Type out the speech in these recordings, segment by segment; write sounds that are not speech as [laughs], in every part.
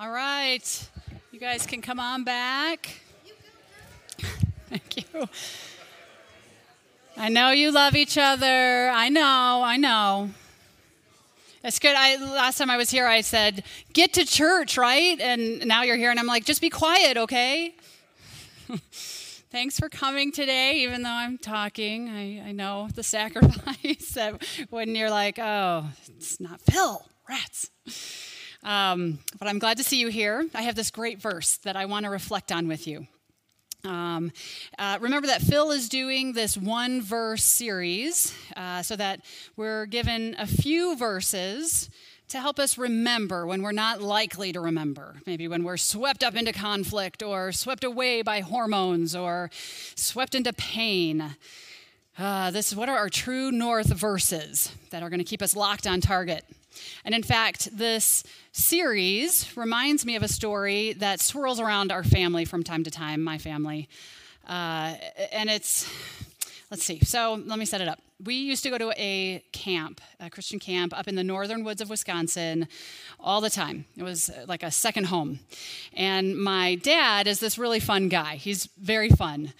All right. You guys can come on back. Thank you. I know you love each other. I know, I know. It's good. I last time I was here I said, "Get to church," right? And now you're here and I'm like, "Just be quiet, okay?" [laughs] Thanks for coming today, even though I'm talking. I, I know the [laughs] sacrifice that when you're like, oh, it's not Phil, rats. Um, but I'm glad to see you here. I have this great verse that I want to reflect on with you. Um, uh, remember that Phil is doing this one verse series uh, so that we're given a few verses to help us remember when we're not likely to remember. Maybe when we're swept up into conflict or swept away by hormones or swept into pain. Uh, this is what are our true north verses that are going to keep us locked on target. And in fact, this series reminds me of a story that swirls around our family from time to time, my family. Uh, and it's, let's see, so let me set it up we used to go to a camp, a Christian camp up in the northern woods of Wisconsin all the time. It was uh, like a second home. And my dad is this really fun guy. He's very fun.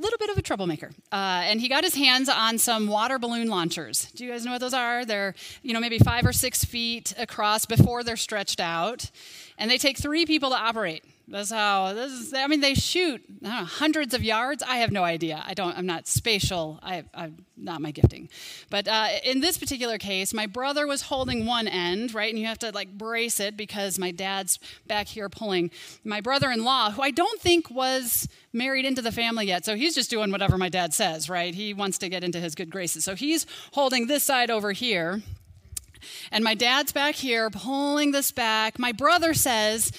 Little bit of a troublemaker. Uh, and he got his hands on some water balloon launchers. Do you guys know what those are? They're, you know, maybe five or six feet across before they're stretched out. And they take three people to operate. That's how this is. I mean, they shoot know, hundreds of yards. I have no idea. I don't. I'm not spatial. I, I'm not my gifting. But uh, in this particular case, my brother was holding one end, right, and you have to like brace it because my dad's back here pulling. My brother-in-law, who I don't think was married into the family yet, so he's just doing whatever my dad says, right? He wants to get into his good graces, so he's holding this side over here. And my dad's back here pulling this back. My brother says,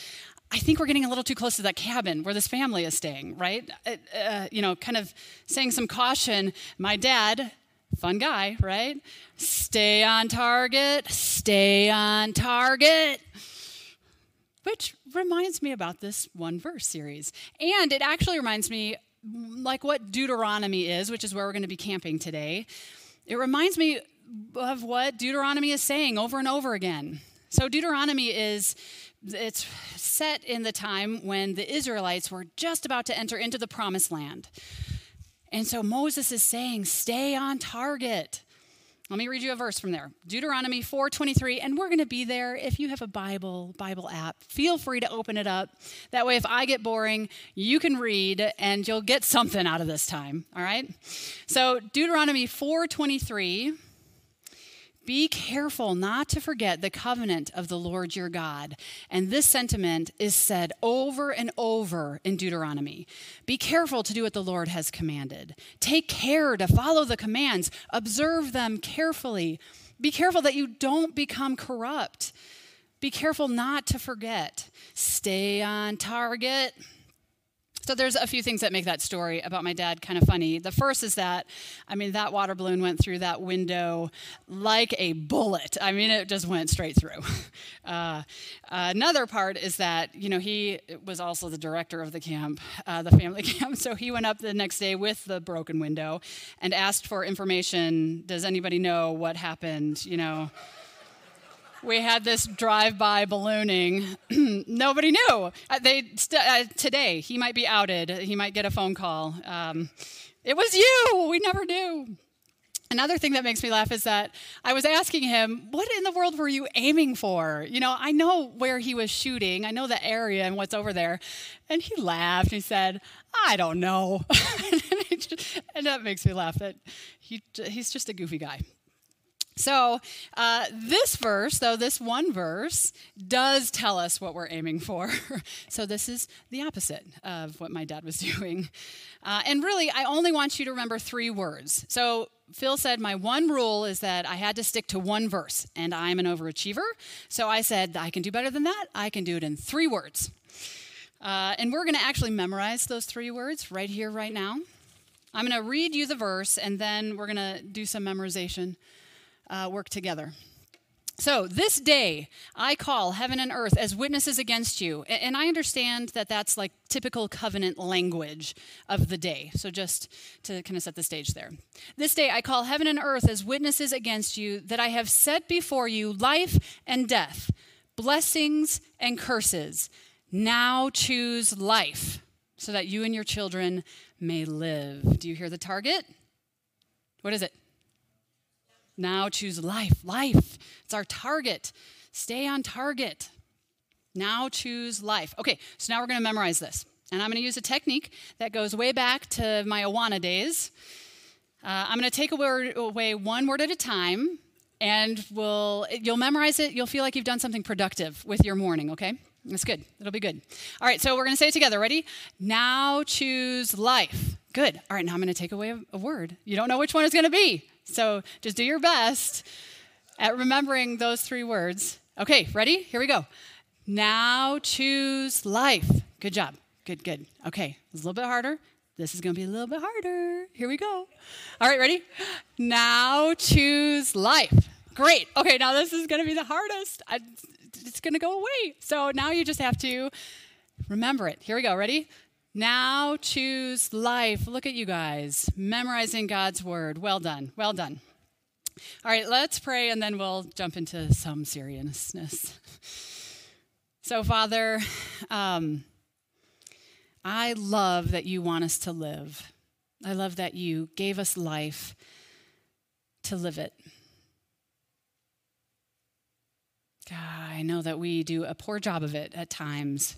I think we're getting a little too close to that cabin where this family is staying, right? Uh, uh, you know, kind of saying some caution. My dad, fun guy, right? Stay on target, stay on target. Which reminds me about this one verse series. And it actually reminds me, like what Deuteronomy is, which is where we're going to be camping today. It reminds me of what Deuteronomy is saying over and over again. So, Deuteronomy is it's set in the time when the Israelites were just about to enter into the promised land. And so Moses is saying, stay on target. Let me read you a verse from there. Deuteronomy 4:23 and we're going to be there if you have a Bible Bible app. Feel free to open it up. That way if I get boring, you can read and you'll get something out of this time, all right? So Deuteronomy 4:23 be careful not to forget the covenant of the Lord your God. And this sentiment is said over and over in Deuteronomy. Be careful to do what the Lord has commanded. Take care to follow the commands, observe them carefully. Be careful that you don't become corrupt. Be careful not to forget. Stay on target. So there's a few things that make that story about my dad kind of funny. The first is that, I mean, that water balloon went through that window like a bullet. I mean, it just went straight through. [laughs] Uh, another part is that, you know, he was also the director of the camp, uh, the family [laughs] camp. So he went up the next day with the broken window and asked for information. Does anybody know what happened? You know we had this drive-by ballooning. [clears throat] Nobody knew. Uh, they st- uh, today he might be outed. He might get a phone call. Um, it was you. We never knew. Another thing that makes me laugh is that I was asking him, What in the world were you aiming for? You know, I know where he was shooting, I know the area and what's over there. And he laughed. He said, I don't know. [laughs] and that makes me laugh that he, he's just a goofy guy. So, uh, this verse, though, this one verse, does tell us what we're aiming for. [laughs] so, this is the opposite of what my dad was [laughs] doing. Uh, and really, I only want you to remember three words. So, Phil said my one rule is that I had to stick to one verse, and I'm an overachiever. So, I said, I can do better than that. I can do it in three words. Uh, and we're going to actually memorize those three words right here, right now. I'm going to read you the verse, and then we're going to do some memorization uh, work together. So, this day I call heaven and earth as witnesses against you. And I understand that that's like typical covenant language of the day. So, just to kind of set the stage there. This day I call heaven and earth as witnesses against you that I have set before you life and death, blessings and curses. Now choose life so that you and your children may live. Do you hear the target? What is it? Now choose life. Life. It's our target. Stay on target. Now choose life. Okay, so now we're going to memorize this. And I'm going to use a technique that goes way back to my Awana days. Uh, I'm going to take word away one word at a time, and we'll, you'll memorize it. You'll feel like you've done something productive with your morning, okay? That's good. It'll be good. All right, so we're going to say it together. Ready? Now choose life. Good. All right, now I'm going to take away a, a word. You don't know which one it's going to be. So just do your best at remembering those three words. Okay, ready? Here we go. Now choose life. Good job. Good, good. Okay, it's a little bit harder. This is going to be a little bit harder. Here we go. All right, ready? Now choose life. Great. Okay, now this is going to be the hardest. I, it's going to go away. So now you just have to remember it. Here we go. Ready? Now choose life. Look at you guys memorizing God's word. Well done. Well done. All right, let's pray and then we'll jump into some seriousness. So, Father, um, I love that you want us to live. I love that you gave us life to live it. God, I know that we do a poor job of it at times.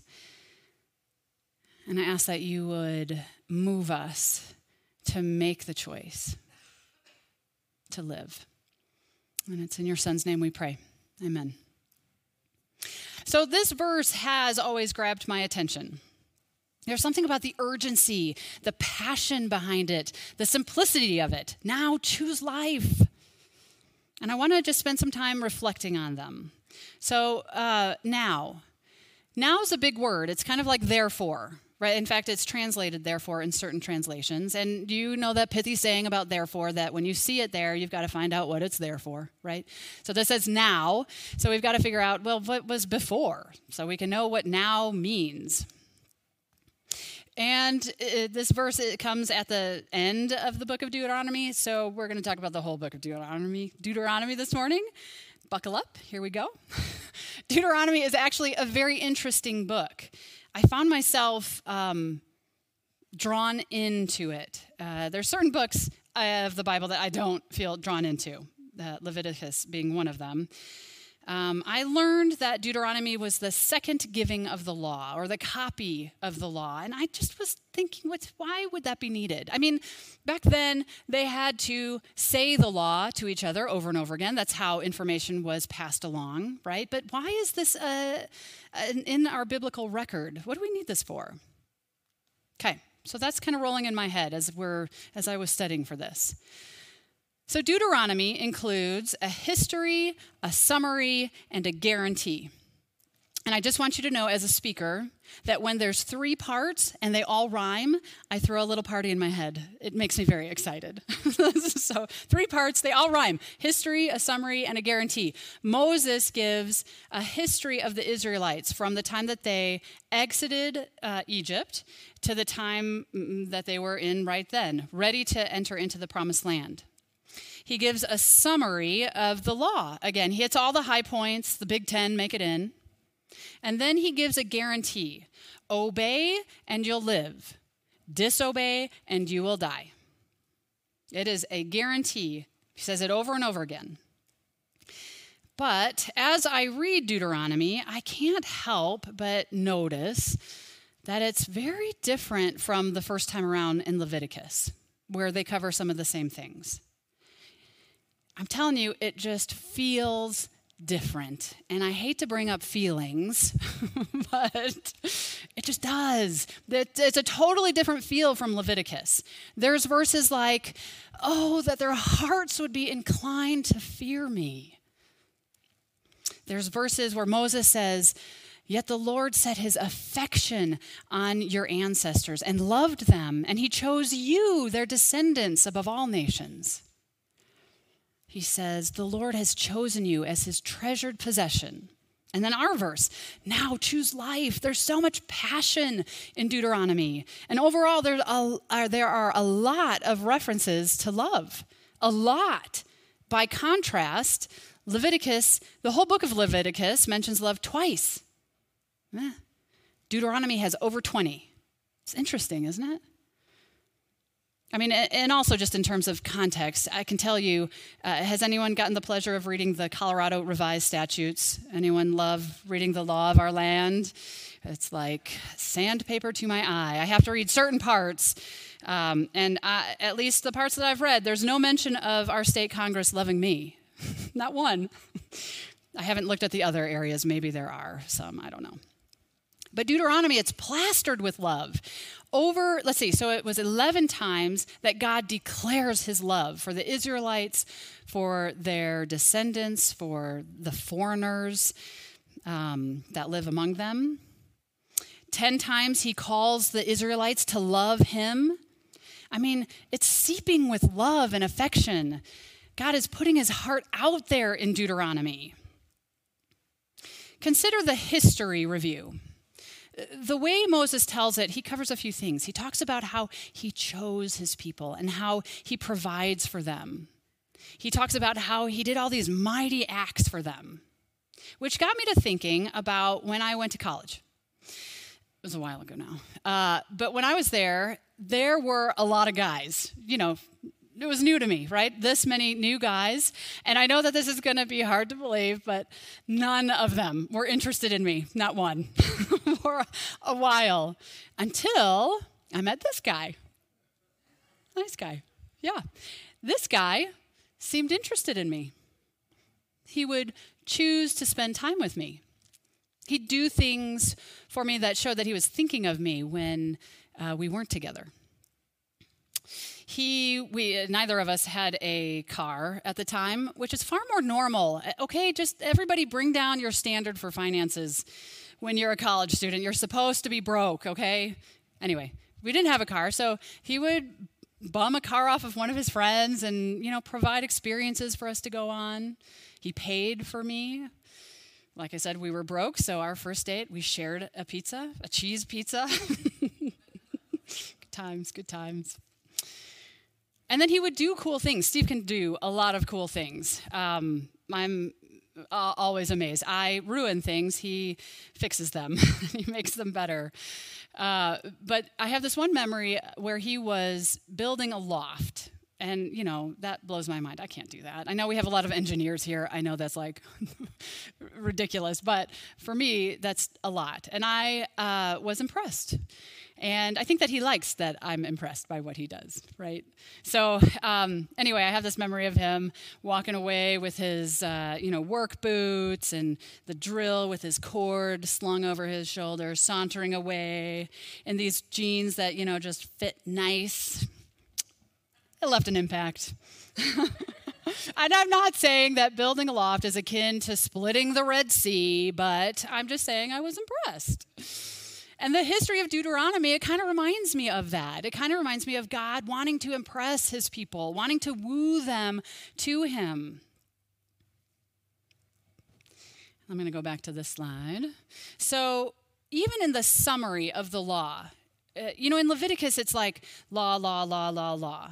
And I ask that you would move us to make the choice to live. And it's in your son's name we pray. Amen. So, this verse has always grabbed my attention. There's something about the urgency, the passion behind it, the simplicity of it. Now choose life. And I want to just spend some time reflecting on them. So, uh, now. Now is a big word. It's kind of like therefore, right? In fact, it's translated therefore in certain translations. And you know that pithy saying about therefore that when you see it there, you've got to find out what it's there for, right? So this says now. So we've got to figure out, well, what was before? So we can know what now means. And uh, this verse it comes at the end of the book of Deuteronomy, so we're going to talk about the whole book of Deuteronomy, Deuteronomy this morning. Buckle up, here we go. [laughs] Deuteronomy is actually a very interesting book. I found myself um, drawn into it. Uh, there's certain books of the Bible that I don't feel drawn into, uh, Leviticus being one of them. Um, I learned that Deuteronomy was the second giving of the law or the copy of the law. And I just was thinking, what's, why would that be needed? I mean, back then they had to say the law to each other over and over again. That's how information was passed along, right? But why is this uh, in our biblical record? What do we need this for? Okay, so that's kind of rolling in my head as we're as I was studying for this. So, Deuteronomy includes a history, a summary, and a guarantee. And I just want you to know, as a speaker, that when there's three parts and they all rhyme, I throw a little party in my head. It makes me very excited. [laughs] so, three parts, they all rhyme history, a summary, and a guarantee. Moses gives a history of the Israelites from the time that they exited uh, Egypt to the time mm, that they were in right then, ready to enter into the promised land he gives a summary of the law. Again, he hits all the high points, the Big Ten, make it in. And then he gives a guarantee obey and you'll live, disobey and you will die. It is a guarantee. He says it over and over again. But as I read Deuteronomy, I can't help but notice that it's very different from the first time around in Leviticus, where they cover some of the same things. I'm telling you, it just feels different. And I hate to bring up feelings, [laughs] but it just does. It's a totally different feel from Leviticus. There's verses like, oh, that their hearts would be inclined to fear me. There's verses where Moses says, Yet the Lord set his affection on your ancestors and loved them, and he chose you, their descendants, above all nations he says, The Lord has chosen you as his treasured possession. And then our verse, now choose life. There's so much passion in Deuteronomy. And overall, there are, there are a lot of references to love. A lot. By contrast, Leviticus, the whole book of Leviticus mentions love twice. Eh. Deuteronomy has over 20. It's interesting, isn't it? I mean, and also just in terms of context, I can tell you uh, has anyone gotten the pleasure of reading the Colorado Revised Statutes? Anyone love reading the law of our land? It's like sandpaper to my eye. I have to read certain parts. Um, and I, at least the parts that I've read, there's no mention of our state Congress loving me. [laughs] Not one. [laughs] I haven't looked at the other areas. Maybe there are some. I don't know. But Deuteronomy, it's plastered with love. Over, let's see, so it was 11 times that God declares his love for the Israelites, for their descendants, for the foreigners um, that live among them. 10 times he calls the Israelites to love him. I mean, it's seeping with love and affection. God is putting his heart out there in Deuteronomy. Consider the history review. The way Moses tells it, he covers a few things. He talks about how he chose his people and how he provides for them. He talks about how he did all these mighty acts for them, which got me to thinking about when I went to college. It was a while ago now. Uh, but when I was there, there were a lot of guys, you know, it was new to me, right? This many new guys. And I know that this is going to be hard to believe, but none of them were interested in me, not one, [laughs] for a while until I met this guy. Nice guy. Yeah. This guy seemed interested in me. He would choose to spend time with me. He'd do things for me that showed that he was thinking of me when uh, we weren't together he we neither of us had a car at the time which is far more normal okay just everybody bring down your standard for finances when you're a college student you're supposed to be broke okay? Anyway we didn't have a car so he would bum a car off of one of his friends and you know provide experiences for us to go on. He paid for me. Like i said we were broke so our first date we shared a pizza a cheese pizza. [laughs] Good times good times. And then he would do cool things. Steve can do a lot of cool things. Um, I'm uh, always amazed. I ruin things, he fixes them, [laughs] he makes them better. Uh, but I have this one memory where he was building a loft. And, you know, that blows my mind. I can't do that. I know we have a lot of engineers here. I know that's like [laughs] ridiculous. But for me, that's a lot. And I uh, was impressed. And I think that he likes that I'm impressed by what he does, right? So um, anyway, I have this memory of him walking away with his, uh, you know, work boots and the drill with his cord slung over his shoulder, sauntering away in these jeans that, you know, just fit nice. It left an impact. [laughs] and I'm not saying that building a loft is akin to splitting the Red Sea, but I'm just saying I was impressed. And the history of Deuteronomy, it kind of reminds me of that. It kind of reminds me of God wanting to impress his people, wanting to woo them to him. I'm going to go back to this slide. So, even in the summary of the law, uh, you know, in Leviticus, it's like law, law, law, law, law.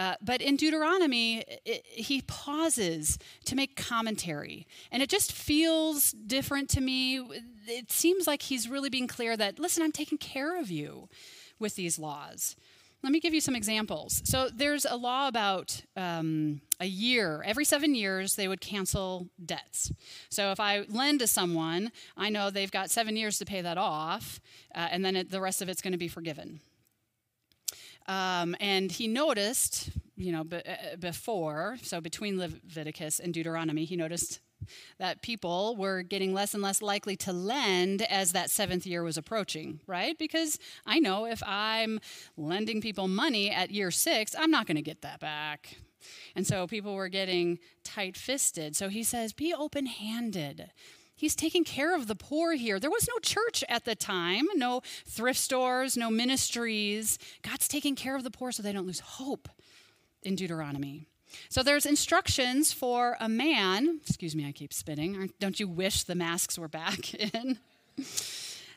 Uh, but in Deuteronomy, it, he pauses to make commentary. And it just feels different to me. It seems like he's really being clear that, listen, I'm taking care of you with these laws. Let me give you some examples. So there's a law about um, a year. Every seven years, they would cancel debts. So if I lend to someone, I know they've got seven years to pay that off, uh, and then it, the rest of it's going to be forgiven. Um, and he noticed, you know, uh, before, so between Leviticus and Deuteronomy, he noticed that people were getting less and less likely to lend as that seventh year was approaching, right? Because I know if I'm lending people money at year six, I'm not going to get that back. And so people were getting tight fisted. So he says, be open handed. He's taking care of the poor here. There was no church at the time, no thrift stores, no ministries. God's taking care of the poor so they don't lose hope in Deuteronomy. So there's instructions for a man. Excuse me, I keep spitting. Don't you wish the masks were back [laughs] in?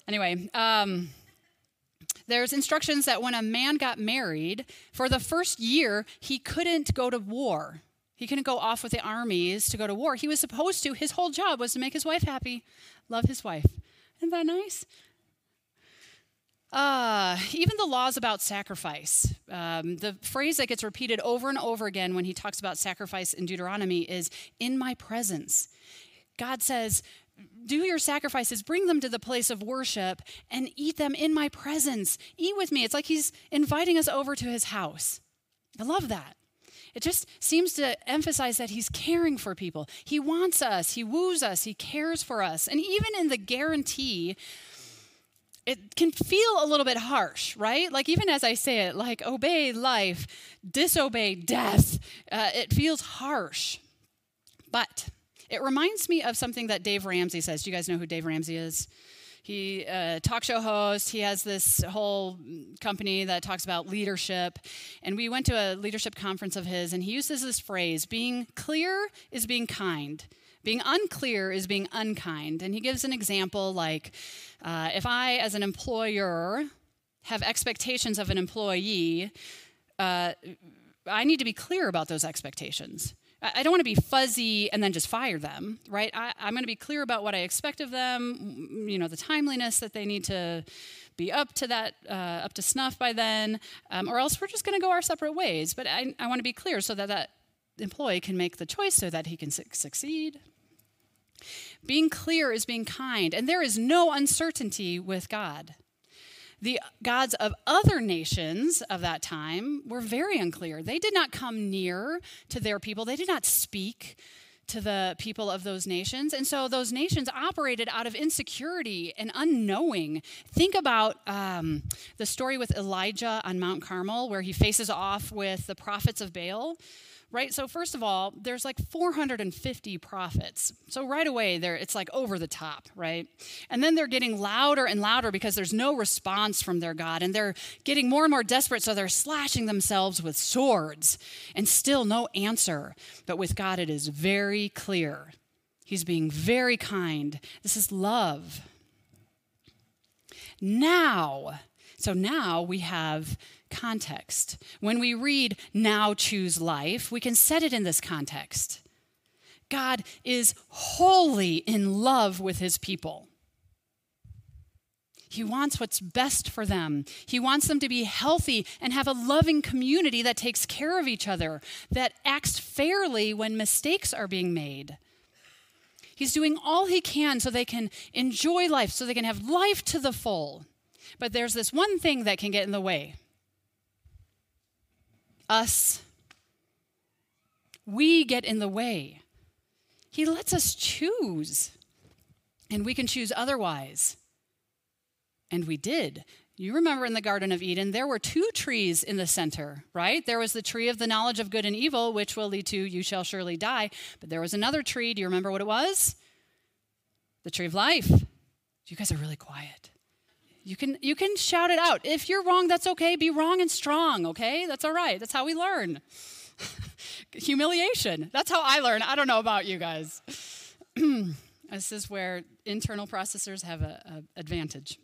anyway, um, there's instructions that when a man got married, for the first year, he couldn't go to war He couldn't go off with the armies to go to war. He was supposed to. His whole job was to make his wife happy, love his wife. Isn't that nice? Uh, even the laws about sacrifice. Um, the phrase that gets repeated over and over again when he talks about sacrifice in Deuteronomy is in my presence. God says, do your sacrifices, bring them to the place of worship, and eat them in my presence. Eat with me. It's like he's inviting us over to his house. I love that. It just seems to emphasize that he's caring for people. He wants us, he woos us, he cares for us. And even in the guarantee, it can feel a little bit harsh, right? Like, even as I say it, like obey life, disobey death, uh, it feels harsh. But it reminds me of something that Dave Ramsey says. Do you guys know who Dave Ramsey is? He uh, talk show host. He has this whole company that talks about leadership. And we went to a leadership conference of his, and he uses this phrase: "Being clear is being kind." Being unclear is being unkind. And he gives an example like uh, if I, as an employer, have expectations of an employee, uh, I need to be clear about those expectations. I don't want to be fuzzy and then just fire them, right? I, am going to be clear about what I expect of them, you know, the timeliness that they need to be up to that, uh, up to snuff by then, um, or else we're just going to go our separate ways. But I, I want to be clear so that that employee can make the choice so that he can su- succeed. Being clear is being kind, and there is no uncertainty with God. The gods of other nations of that time were very unclear. They did not come near to their people, they did not speak to the people of those nations. And so those nations operated out of insecurity and unknowing. Think about um, the story with Elijah on Mount Carmel, where he faces off with the prophets of Baal right? So first of all, there's like 450 prophets. So right away there it's like over the top, right? And then they're getting louder and louder because there's no response from their God and they're getting more and more desperate so they're slashing themselves with swords and still no answer. But with God it is very clear. He's being very kind. This is love. Now, so now we have context. When we read, now choose life, we can set it in this context. God is wholly in love with his people. He wants what's best for them. He wants them to be healthy and have a loving community that takes care of each other, that acts fairly when mistakes are being made. He's doing all he can so they can enjoy life, so they can have life to the full. But there's this one thing that can get in the way us. We get in the way. He lets us choose, and we can choose otherwise. And we did. You remember in the Garden of Eden, there were two trees in the center, right? There was the tree of the knowledge of good and evil, which will lead to you shall surely die. But there was another tree. Do you remember what it was? The tree of life. You guys are really quiet. You can you can shout it out. If you're wrong, that's okay. Be wrong and strong, okay? That's all right. That's how we learn. [laughs] Humiliation. That's how I learn. I don't know about you guys. [clears throat] this is where internal processors have an advantage.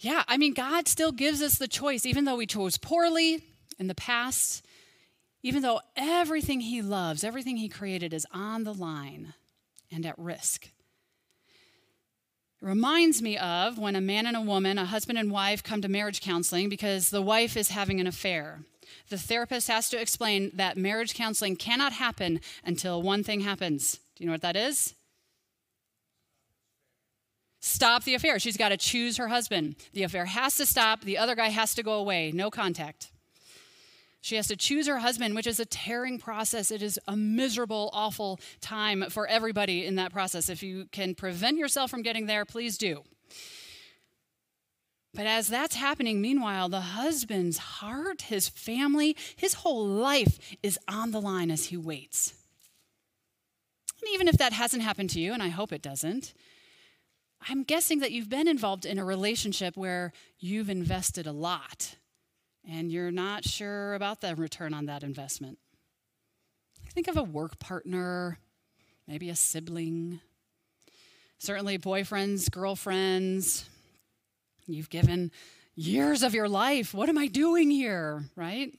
Yeah, I mean, God still gives us the choice, even though we chose poorly in the past, even though everything He loves, everything He created is on the line and at risk. It reminds me of when a man and a woman, a husband and wife, come to marriage counseling because the wife is having an affair. The therapist has to explain that marriage counseling cannot happen until one thing happens. Do you know what that is? Stop the affair. She's got to choose her husband. The affair has to stop. The other guy has to go away. No contact. She has to choose her husband, which is a tearing process. It is a miserable, awful time for everybody in that process. If you can prevent yourself from getting there, please do. But as that's happening, meanwhile, the husband's heart, his family, his whole life is on the line as he waits. And even if that hasn't happened to you, and I hope it doesn't, I'm guessing that you've been involved in a relationship where you've invested a lot and you're not sure about the return on that investment. Think of a work partner, maybe a sibling, certainly boyfriends, girlfriends. You've given years of your life. What am I doing here, right?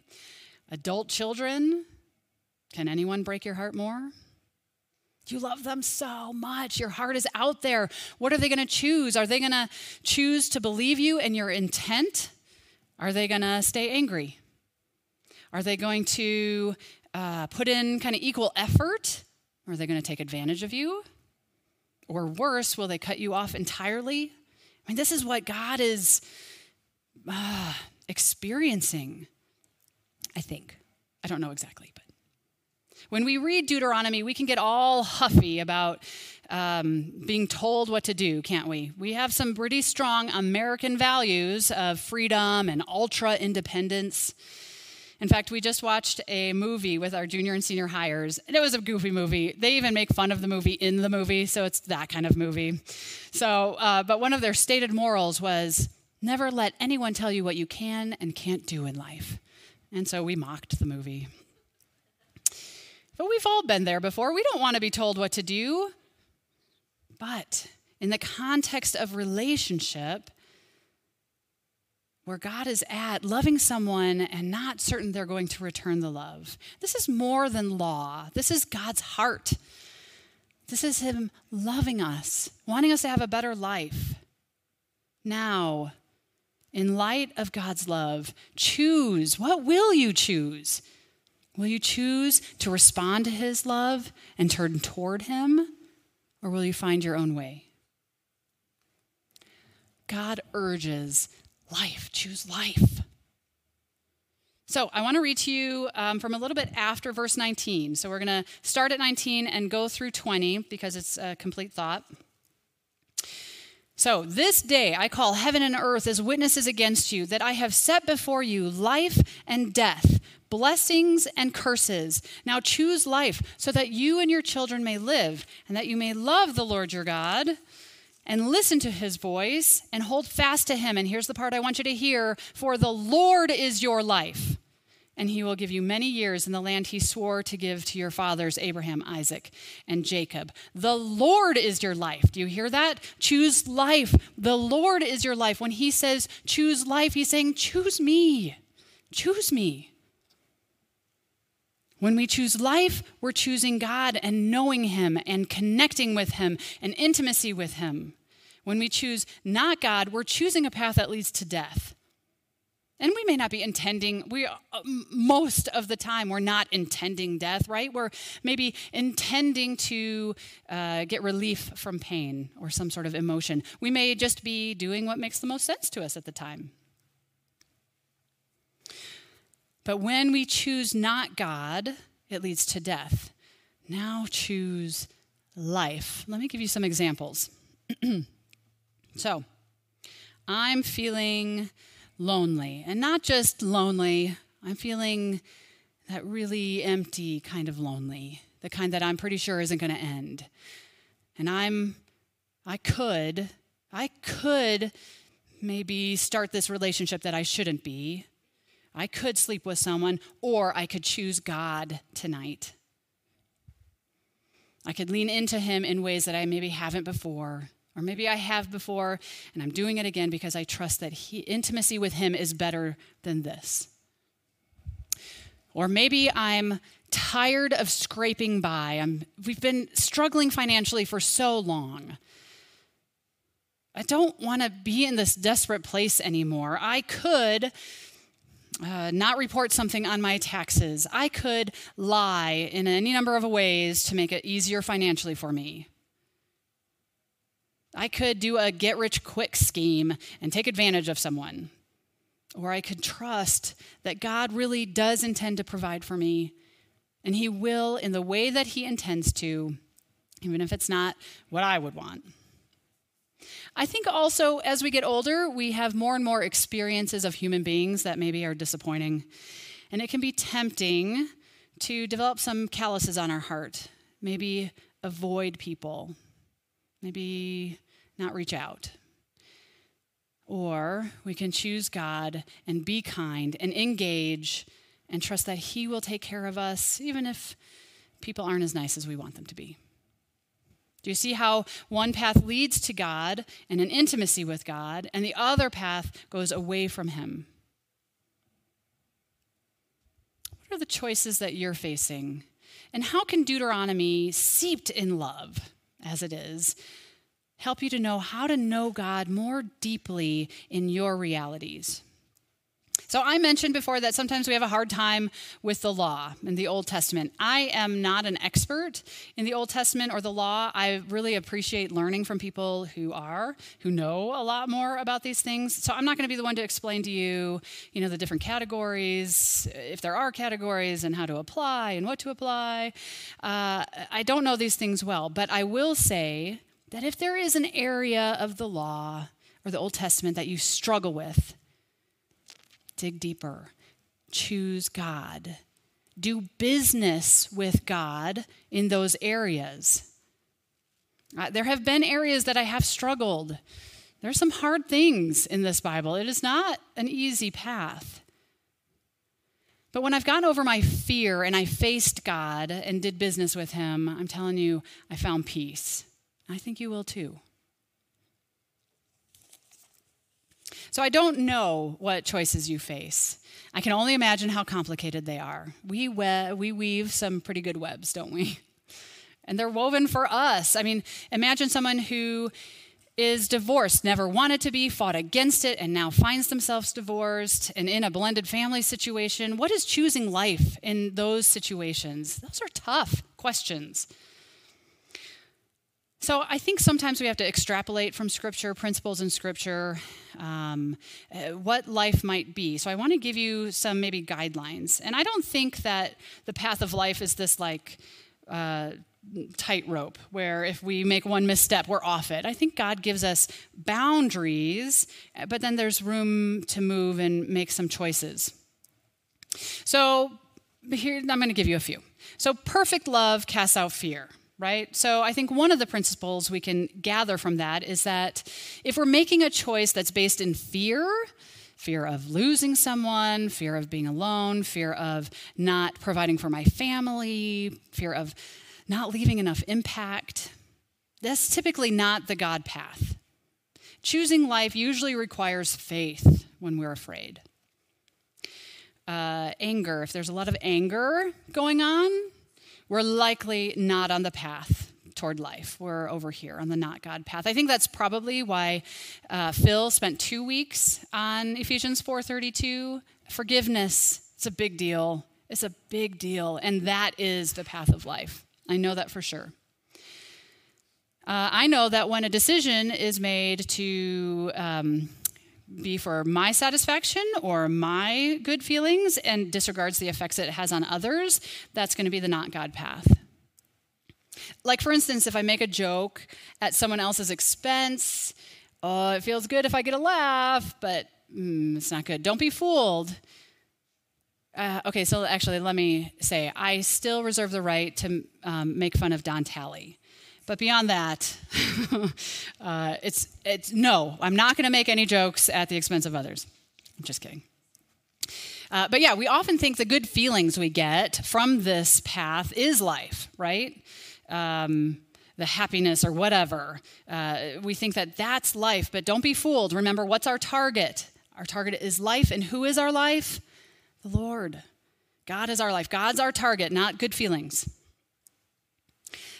Adult children, Can anyone break your heart more? You love them so much. Your heart is out there. What are they going to choose? Are they going to choose to believe you and your intent? Are they going to stay angry? Are they going to uh, put in kind of equal effort? Are they going to take advantage of you? Or worse, will they cut you off entirely? I mean, this is what God is uh, experiencing, I think. I don't know exactly, but when we read Deuteronomy, we can get all huffy about um, being told what to do, can't we? We have some pretty strong American values of freedom and ultra independence. In fact, we just watched a movie with our junior and senior hires, and it was a goofy movie. They even make fun of the movie in the movie, so it's that kind of movie. So, uh, but one of their stated morals was never let anyone tell you what you can and can't do in life. And so we mocked the movie. But we've all been there before. We don't want to be told what to do. But in the context of relationship, where God is at, loving someone and not certain they're going to return the love. This is more than law. This is God's heart. This is Him loving us, wanting us to have a better life. Now, in light of God's love, choose. What will you choose? Will you choose to respond to His love and turn toward Him, or will you find your own way? God urges life. Choose life. So I want to read to you um, from a little bit after verse 19. So we're going to start at 19 and go through 20 because it's a complete thought. So this day I call heaven and earth as witnesses against you that I have set before you life and death, blessings and curses. Now choose life so that you and your children may live and that you may love the Lord your God and listen to his voice and hold fast to him. And here's the part I want you to hear for the Lord is your life, and he will give you many years in the land he swore to give to your fathers, Abraham, Isaac, and Jacob. The Lord is your life. Do you hear that? Choose life. The Lord is your life. When he says choose life, he's saying, choose me. Choose me. When we choose life, we're choosing God and knowing Him and connecting with Him and intimacy with Him. When we choose not God, we're choosing a path that leads to death. And we may not be intending, we uh, most of the time we're not intending death, right? We're maybe intending to uh, get relief from pain or some sort of emotion. We may just be doing what makes the most sense to us at the time. But when we choose not God, it leads to death. Now choose life. Let me give you some examples. [clears throat] So, I'm feeling lonely, and not just lonely, I'm feeling that really empty kind of lonely, the kind that I'm pretty sure isn't going to end. And I'm, I could, I could maybe start this relationship that I shouldn't be. I could sleep with someone, or I could choose God tonight. I could lean into Him in ways that I maybe haven't before. Or maybe I have before and I'm doing it again because I trust that he, intimacy with Him is better than this. Or maybe I'm tired of scraping by. I'm, we've been struggling financially for so long. I don't want to be in this desperate place anymore. I could uh, not report something on my taxes. I could lie in any number of ways to make it easier financially for me. I could do a get rich quick scheme and take advantage of someone. Or I could trust that God really does intend to provide for me, and He will in the way that He intends to, even if it's not what I would want. I think also as we get older, we have more and more experiences of human beings that maybe are disappointing. And it can be tempting to develop some calluses on our heart, maybe avoid people, maybe not reach out. Or we can choose God and be kind and engage and trust that He will take care of us, even if people aren't as nice as we want them to be. Do you see how one path leads to God and an intimacy with God, and the other path goes away from Him? What are the choices that you're facing And how can Deuteronomy, seeped in love as it is, help you to know how to know God more deeply in your realities? So, I mentioned before that sometimes we have a hard time with the law in the Old Testament. I am not an expert in the Old Testament or the law. I really appreciate learning from people who are, who know a lot more about these things. So, I'm not going to be the one to explain to you, you know, the different categories, if there are categories, and how to apply and what to apply. Uh, I don't know these things well, but I will say that if there is an area of the law or the Old Testament that you struggle with, dig deeper, choose God, do business with God in those areas. Uh, there have been areas that I have struggled. There are some hard things in this Bible. It is not an easy path. But when I've gotten over my fear and I faced God and did business with Him, I'm telling you, I found peace. I think you will too. So I don't know what choices you face. I can only imagine how complicated they are. We, we- we weave some pretty good webs, don't we? [laughs] And they're woven for us. I mean, imagine someone who is divorced, never wanted to be, fought against it, and now finds themselves divorced and in a blended family situation. What is choosing life in those situations? Those are tough questions. So I think sometimes we have to extrapolate from Scripture, principles in Scripture, um, uh, what life might be. So I want to give you some maybe guidelines. And I don't think that the path of life is this like uh, tightrope where if we make one misstep, we're off it. I think God gives us boundaries, but then there's room to move and make some choices. So here, I'm going to give you a few. So perfect love casts out fear right? So I think one of the principles we can gather from that is that if we're making a choice that's based in fear, fear of losing someone, fear of being alone, fear of not providing for my family, fear of not leaving enough impact, that's typically not the God path. Choosing life usually requires faith when we're afraid. Uh, anger, if there's a lot of anger going on, we're likely not on the path toward life. We're over here on the not God path. I think that's probably why uh, Phil spent two weeks on Ephesians 4:32. Forgiveness, it's a big deal. It's a big deal, and that is the path of life. I know that for sure. Uh, I know that when a decision is made to um, be for my satisfaction or my good feelings and disregards the effects it has on others, that's going to be the not God path. Like, for instance, if I make a joke at someone else's expense, oh, it feels good if I get a laugh, but mm, it's not good. Don't be fooled. Uh, okay, so actually, let me say, I still reserve the right to um, make fun of Don Talley. But beyond that, [laughs] uh, it's, it's no, I'm not going to make any jokes at the expense of others. I'm just kidding. Uh, but yeah, we often think the good feelings we get from this path is life, right? Um, the happiness or whatever. Uh, we think that that's life, but don't be fooled. Remember, what's our target? Our target is life, and who is our life? The Lord. God is our life. God's our target, not good feelings.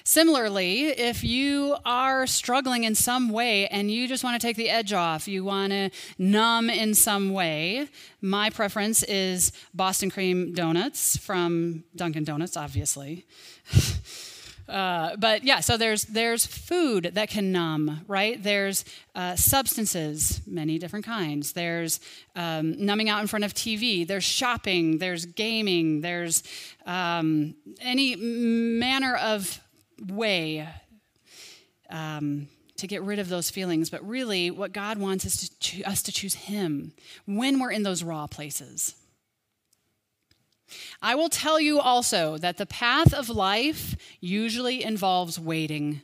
Similarly, if you are struggling in some way and you just want to take the edge off, you want to numb in some way, my preference is Boston cream donuts from Dunkin' Donuts, obviously. [laughs] Uh, but yeah, so there's there's food that can numb, right? There's uh, substances, many different kinds. There's um, numbing out in front of TV. There's shopping. There's gaming. There's um, any manner of way um, to get rid of those feelings. But really, what God wants is to cho- us to choose Him when we're in those raw places. I will tell you also that the path of life usually involves waiting.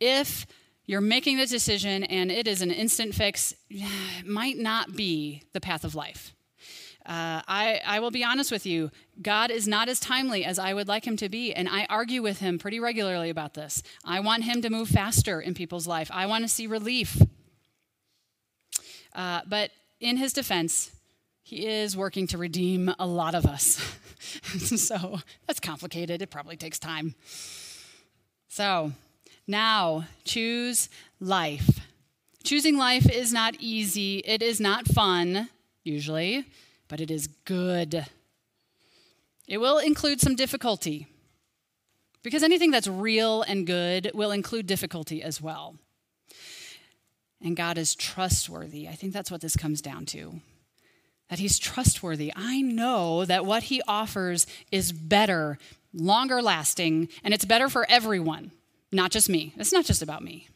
If you're making the decision and it is an instant fix, [sighs] it might not be the path of life. Uh, I, I will be honest with you. God is not as timely as I would like him to be, and I argue with him pretty regularly about this. I want him to move faster in people's life. I want to see relief. Uh, but in his defense, he is working to redeem a lot of us. [laughs] so that's complicated. It probably takes time. So now choose life. Choosing life is not easy, it is not fun, usually, but it is good. It will include some difficulty. Because anything that's real and good will include difficulty as well. And God is trustworthy. I think that's what this comes down to. That He's trustworthy. I know that what He offers is better, longer lasting, and it's better for everyone, not just me. It's not just about me.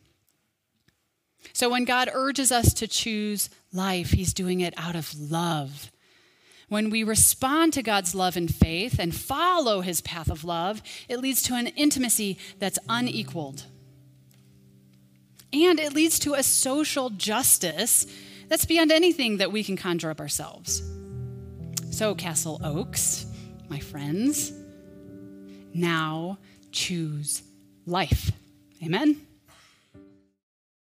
So when God urges us to choose life, He's doing it out of love. When we respond to God's love in faith and follow His path of love, it leads to an intimacy that's unequaled. And it leads to a social justice that's beyond anything that we can conjure up ourselves. So, Castle Oaks, my friends, now choose life. Amen.